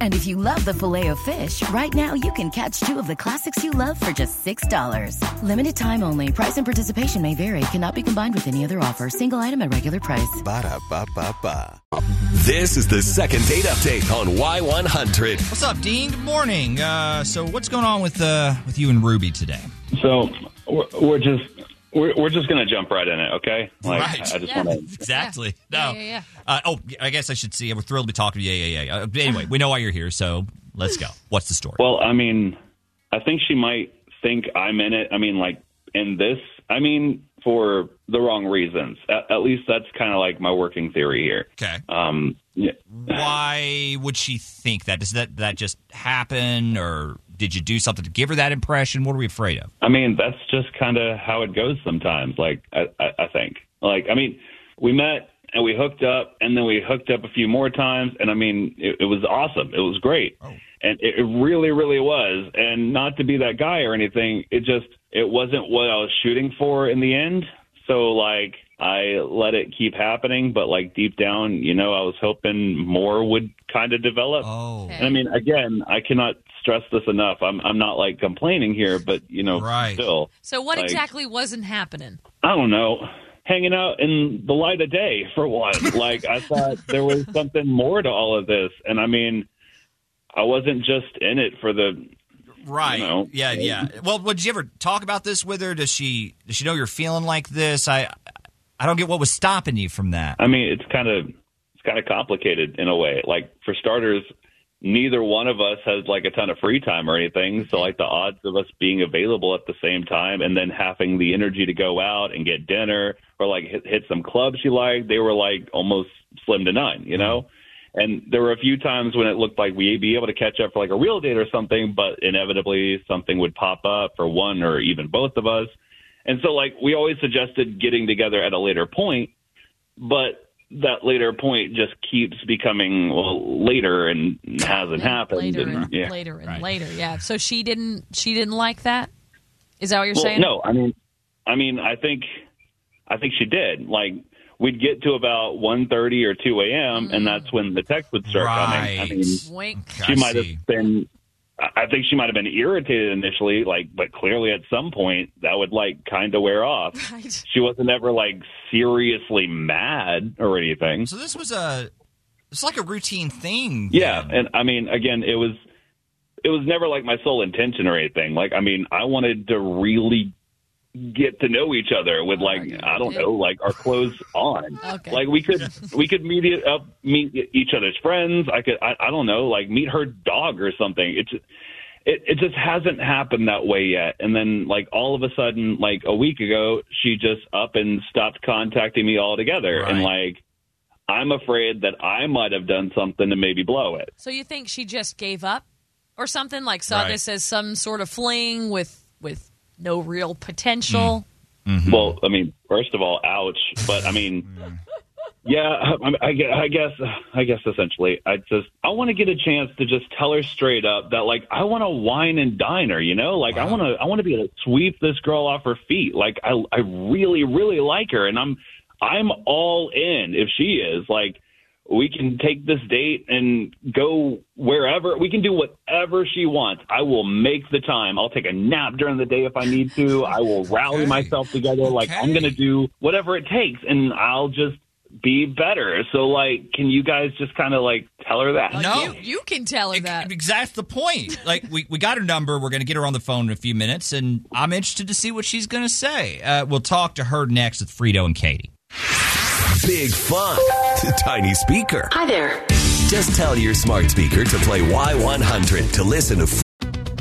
And if you love the Filet-O-Fish, right now you can catch two of the classics you love for just $6. Limited time only. Price and participation may vary. Cannot be combined with any other offer. Single item at regular price. Ba da ba ba ba. This is the second date update on Y100. What's up, Dean? Good morning. Uh, so, what's going on with uh, with you and Ruby today? So we're, we're just we're, we're just gonna jump right in it, okay? Like, Right. I just Yeah. want to. Exactly. Yeah, No. yeah, yeah. Uh, oh, I guess I should see. We're thrilled to be talking to you. Yeah, yeah, yeah. Uh, anyway, we know why you're here, so let's go. What's the story? Well, I mean, I think she might think I'm in it. I mean, like in this. I mean, for the wrong reasons. At, at least that's kind of like my working theory here. okay. Um, yeah. Why would she think that? Does that that just happen, or did you do something to give her that impression? What are we afraid of? I mean, that's just kind of how it goes sometimes. Like, I, I, I think. Like, I mean, we met and we hooked up, and then we hooked up a few more times, and I mean, it, it was awesome. It was great, oh. and it, it really, really was. And not to be that guy or anything, it just it wasn't what I was shooting for in the end. So, like, I let it keep happening, but like deep down, you know, I was hoping more would kind of develop. Oh, And I mean, again, I cannot stress this enough. I'm I'm not like complaining here, but you know, Right. still, So what Like- exactly wasn't happening? I don't know, hanging out in the light of day for one. like I thought there was something more to all of this, and I mean, I wasn't just in it for the. right. You know. yeah, yeah. Well, would you ever talk about this with her? Does she does she know you're feeling like this? I I don't get what was stopping you from that. I mean, it's kind of it's kind of complicated in a way. Like for starters. Neither one of us has like a ton of free time or anything. So like the odds of us being available at the same time and then having the energy to go out and get dinner or like hit, hit some clubs you like, they were like almost slim to none, you know? And there were a few times when it looked like we'd be able to catch up for like a real date or something, but inevitably something would pop up for one or even both of us. And so like we always suggested getting together at a later point, but that later point just keeps becoming well later and hasn't happened. later and, and yeah. later and Right. later. Yeah. So she didn't. She didn't like that. Is that what you're Well, saying? no, I mean, I mean, I think, I think she did. Like, we'd get to about one thirty or two a.m., and mm. that's when the text would start coming. I mean, Wink. she I might see. have been. I think she might have been irritated initially, like, but clearly at some point that would like kind of wear off. Right. She wasn't ever like seriously mad or anything. So this was a it's like a routine thing. Yeah, then. and I mean, again, it was it was never like my sole intention or anything. Like, I mean, I wanted to really get to know each other with like I don't know, like our clothes on. Okay. Like we could we could meet it up meet each other's friends. I could I, I don't know, like meet her dog or something. It's it it just hasn't happened that way yet. And then like all of a sudden, like a week ago, she just up and stopped contacting me altogether. And like I'm afraid that I might have done something to maybe blow it. So you think she just gave up, or something like saw Right. this as some sort of fling with with no real potential? Mm-hmm. Well, I mean, first of all, ouch. But I mean, yeah, I, I guess, I guess, I guess essentially, I just, I want to get a chance to just tell her straight up that, like, I want to wine and dine her, you know, like, I want to, I want to be able to sweep this girl off her feet. Like, I, I really, really like her, and I'm, I'm all in if she is like. We can take this date and go wherever. We can do whatever she wants. I will make the time. I'll take a nap during the day if I need to. I will rally Okay. myself together. Like I'm going to do whatever it takes, and I'll just be better. So, like, can you guys just kind of like tell her that? No. You, you can tell her It- that. That's the point. Like we, we got her number. We're going to get her on the phone in a few minutes, and I'm interested to see what she's going to say. Uh, we'll talk to her next with Frito and Katie. Big fun. Tiny speaker. Hi there. Just tell your smart speaker to play Y100 to listen to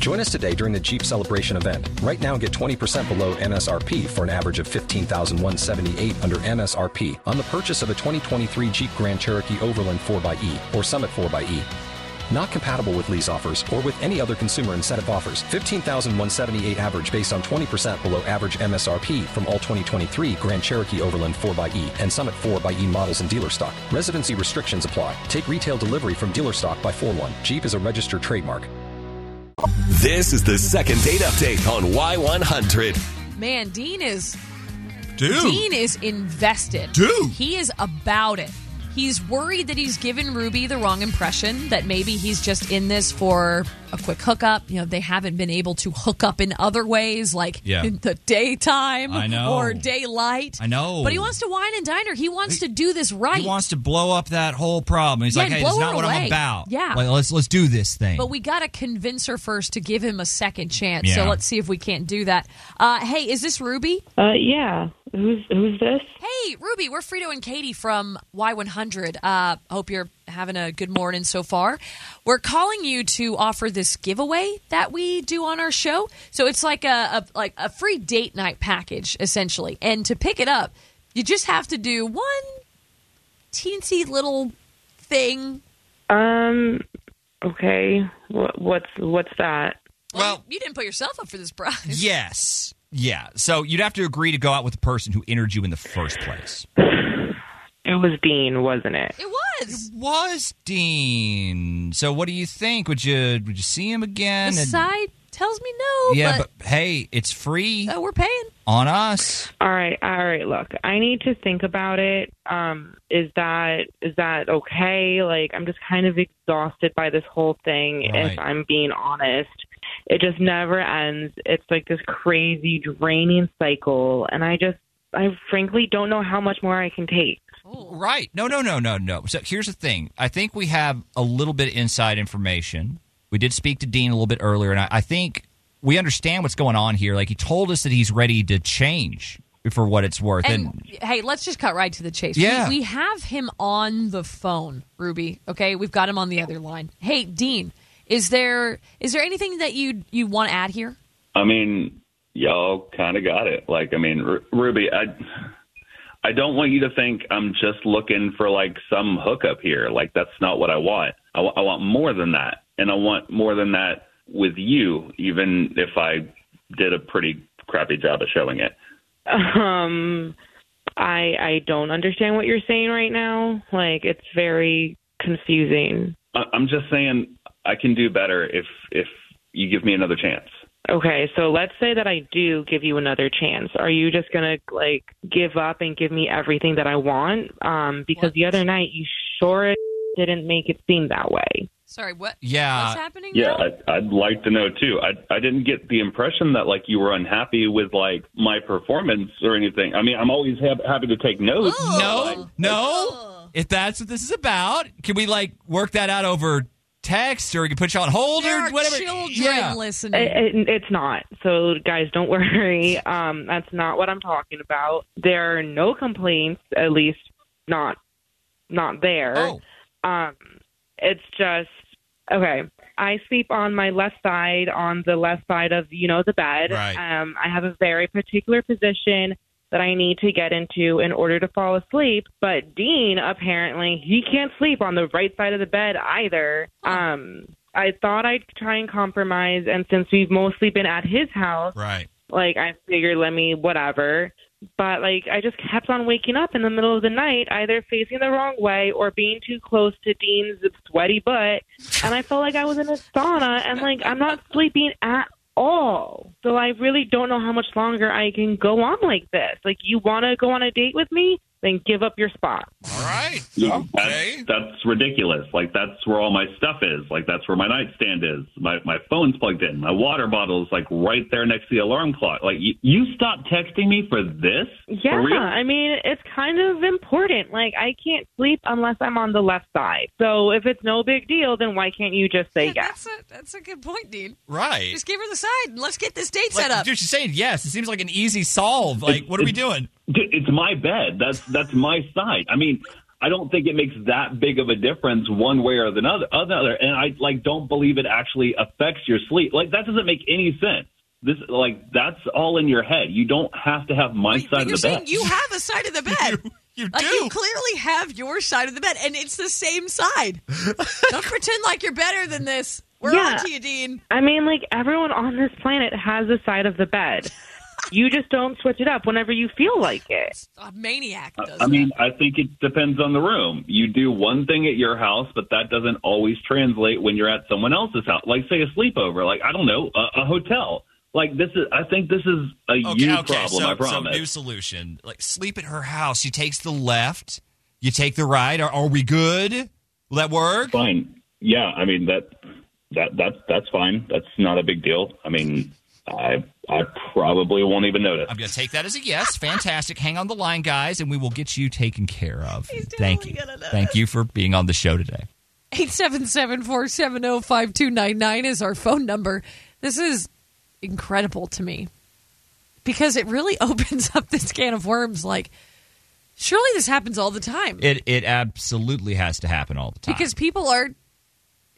Join us today during the Jeep Celebration event. Right now, get 20% below MSRP for an average of 15178 under MSRP on the purchase of a 2023 Jeep Grand Cherokee Overland 4xE or Summit 4xE. Not compatible with lease offers or with any other consumer incentive offers. 15,178 average based on 20% below average MSRP from all 2023 Grand Cherokee Overland 4xE and Summit 4xE models in dealer stock. Residency restrictions apply. Take retail delivery from dealer stock by 4 1. Jeep is a registered trademark. This is the second date update on Y100. Man, Dean is Dude. Dean is invested. Dude. He is about it. He's worried that he's given Ruby the wrong impression, that maybe he's just in this for a quick hookup. You know, they haven't been able to hook up in other ways, like Yeah. in the daytime I know. or daylight. I know. But he wants to wine and dine her. He wants to do this right. He wants to blow up that whole problem. He's Yeah, like, "Hey, that's not her what I'm about. Yeah. Like, let's let's do this thing." But we got to convince her first to give him a second chance. So let's see if we can't do that. Uh, hey, is this Ruby? Uh, yeah. Who's who's this? Hey, Ruby, we're Frito and Katie from Y100. Uh, hope you're having a good morning so far. We're calling you to offer this giveaway that we do on our show. So it's like a, a like a free date night package essentially. And to pick it up, you just have to do one teensy little thing. Um. Okay. What, what's what's that? Well- you, you didn't put yourself up for this prize. yes, yeah. So you'd have to agree to go out with the person who entered you in the first place. It was Dean, wasn't it? It was. It was Dean? So what do you think? Would you would you see him again? The And- side tells me no. yeah, but, but hey, it's free uh, we're paying. on us. All right. All right. Look, I need to think about it. Um. Is that is that okay? Like, I'm just kind of exhausted by this whole thing. Right. If I'm being honest, it just never ends. It's like this crazy draining cycle, and I just, I frankly don't know how much more I can take. Right. No, no, no, no, no. So here's the thing. I think we have a little bit of inside information. We did speak to Dean a little bit earlier, and I, I think we understand what's going on here. Like he told us that he's ready to change for what it's worth. And hey, let's just cut right to the chase. Yeah. We, we have him on the phone, Ruby. Okay, we've got him on the other line. Hey, Dean, is there is there anything that you you want to add here? I mean, y'all kind of got it. Like, I mean, Ru- Ruby, I, I don't want you to think I'm just looking for like some hookup here. Like, that's not what I want. I want more than that, and I want more than that with you, even if I did a pretty crappy job of showing it. Um, I I don't understand what you're saying right now. Like it's very confusing. I- I'm just saying I can do better if if you give me another chance. Okay, so let's say that I do give you another chance. Are you just gonna like give up and give me everything that I want? Um, because What? the other night you sure didn't make it seem that way. Sorry, what? Yeah. what's happening? Yeah, now? I, I'd like to know too. I I didn't get the impression that like you were unhappy with like my performance or anything. I mean, I'm always ha- happy to take notes. no, no. If that's what this is about, can we like work that out over text, or we can put you on hold, there or are whatever? children yeah. listening. It, it, it's not. So guys, don't worry. Um, that's not what I'm talking about. There are no complaints, at least not not there. Oh, Um, it's just okay. I sleep on my left side, on the left side of you know the bed. Right. Um, I have a very particular position that I need to get into in order to fall asleep. But Dean apparently he can't sleep on the right side of the bed either. Um, I thought I'd try and compromise, and since we've mostly been at his house, right. like I figured, let me whatever. But like I just kept on waking up in the middle of the night, either facing the wrong way or being too close to Dean's sweaty butt, and I felt like I was in a sauna, and like I'm not sleeping at all. So I really don't know how much longer I can go on like this. Like you want to go on a date with me? Then give up your spot. All right. That's, that's ridiculous. Like that's where all my stuff is. Like that's where my nightstand is. My my phone's plugged in. My water bottle is like right there next to the alarm clock. Like you, you stop texting me for this? Yeah, For? I mean, it's kind of important. Like, I can't sleep unless I'm on the left side. So if it's no big deal, then why can't you just say yes? That's a that's a good point, Dean. Right. Just give her the side and let's get this date Like, set up. Dude, she's saying yes. It seems like an easy solve. Like, what are we doing? Dude, it's my bed. That's that's my side. I mean, I don't think it makes that big of a difference one way or the other. Other, and I like don't believe it actually affects your sleep. Like that doesn't make any sense. This like that's all in your head. You don't have to have my Wait, side you're of the bed. you have a side of the bed. You Like do. you clearly have your side of the bed, and it's the same side. Don't pretend like you're better than this. We're Yeah. on to you, Dean. I mean, like everyone on this planet has a side of the bed. You just don't switch it up whenever you feel like it. A maniac does I mean. I think it depends on the room. You do one thing at your house, but that doesn't always translate when you're at someone else's house. Like, say, a sleepover. Like, I don't know, a, a hotel. Like, this is. I think this is a you problem. so, I so promise. new solution. Like sleep at her house. She takes the left. You take the right. Are, are we good? Will that work? fine. Yeah, I mean that that that's that's fine. That's not a big deal. I mean, I I probably won't even notice. I'm going to take that as a yes. Fantastic. Hang on the line, guys, and we will get you taken care of. Thank you. gonna Thank you for being on the show today. 877-470-5299 is our phone number. This is incredible to me because it really opens up this can of worms. Like, surely this happens all the time It it absolutely has to happen all the time. because people are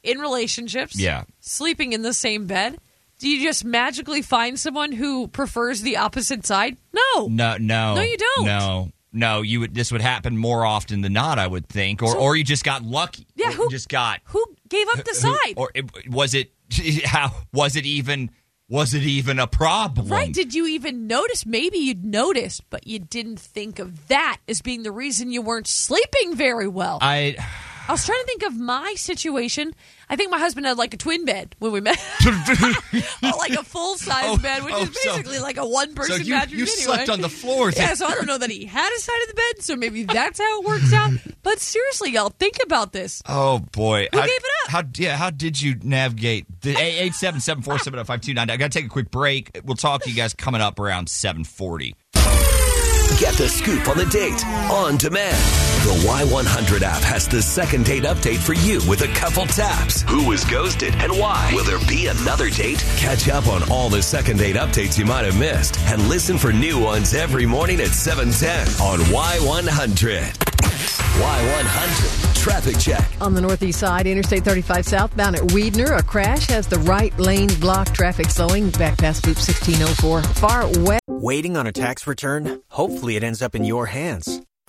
in relationships, Yeah. sleeping in the same bed. Do you just magically find someone who prefers the opposite side? No. no, no, No, you don't. No, no. You would. This would happen more often than not, I would think, or So- or you just got lucky. Yeah, who you just got Who gave up the who- side? or it, was it? How was it even? Was it even a problem? Right. Did you even notice? Maybe you'd noticed, but you didn't think of that as being the reason you weren't sleeping very well. I I was trying to think of my situation. I think my husband had like a twin bed when we met, Oh, like a full size Oh, bed, which oh, is so- basically like a one person so you, mattress. you anyway. slept on the floor. Yeah, so I don't know that he had a side of the bed, so maybe that's how it works out. But seriously, y'all, think about this. Oh boy! Who how, gave it up? How yeah? How did you navigate the eight seven seven four seven zero five two nine? I got to take a quick break. We'll talk to you guys coming up around seven forty. Get the scoop on the date on demand. The Y100 app has the second date update for you with a couple taps. Who was ghosted and why? Will there be another date? Catch up on all the second date updates you might have missed and listen for new ones every morning at 710 on Y100. Y100 Traffic Check. On the northeast side, Interstate 35 southbound at Weidner, a crash has the right lane blocked. Traffic slowing back past Loop 1604. Far west. Waiting on a tax return? Hopefully, it ends up in your hands.